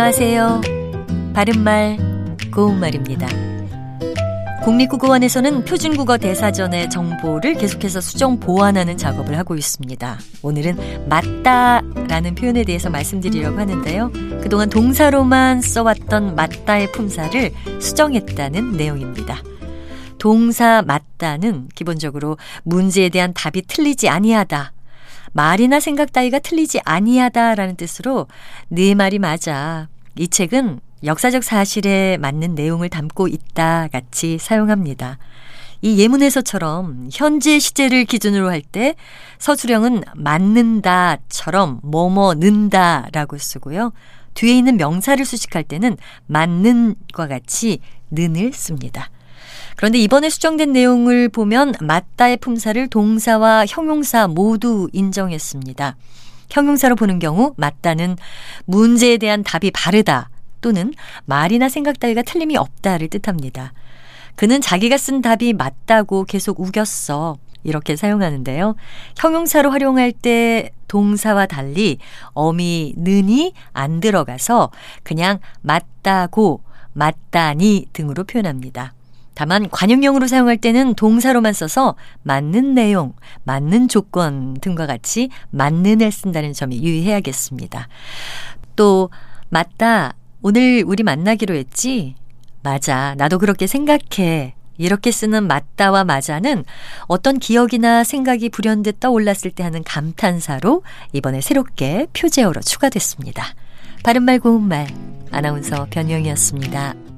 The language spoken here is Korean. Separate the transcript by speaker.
Speaker 1: 안녕하세요. 바른말, 고운말입니다. 국립국어원에서는 표준국어 대사전의 정보를 계속해서 수정 보완하는 작업을 하고 있습니다. 오늘은 맞다 라는 표현에 대해서 말씀드리려고 하는데요. 그동안 동사로만 써왔던 맞다의 품사를 수정했다는 내용입니다. 동사 맞다는 기본적으로 문제에 대한 답이 틀리지 아니하다. 말이나 생각 따위가 틀리지 아니하다라는 뜻으로 네 말이 맞아. 이 책은 역사적 사실에 맞는 내용을 담고 있다 같이 사용합니다. 이 예문에서처럼 현재 시제를 기준으로 할 때 서술형은 맞는다처럼 뭐뭐 는다라고 쓰고요. 뒤에 있는 명사를 수식할 때는 맞는과 같이 는을 씁니다. 그런데 이번에 수정된 내용을 보면 맞다의 품사를 동사와 형용사 모두 인정했습니다. 형용사로 보는 경우 맞다는 문제에 대한 답이 바르다 또는 말이나 생각 따위가 틀림이 없다를 뜻합니다. 그는 자기가 쓴 답이 맞다고 계속 우겼어. 이렇게 사용하는데요. 형용사로 활용할 때 동사와 달리 어미 는이 안 들어가서 그냥 맞다고 맞다니 등으로 표현합니다. 다만 관용형으로 사용할 때는 동사로만 써서 맞는 내용, 맞는 조건 등과 같이 맞는을 쓴다는 점이 유의해야겠습니다. 또 맞다. 오늘 우리 만나기로 했지? 맞아. 나도 그렇게 생각해. 이렇게 쓰는 맞다와 맞아는 어떤 기억이나 생각이 불현듯 떠올랐을 때 하는 감탄사로 이번에 새롭게 표제어로 추가됐습니다. 바른말 고운말 아나운서 변희영이었습니다.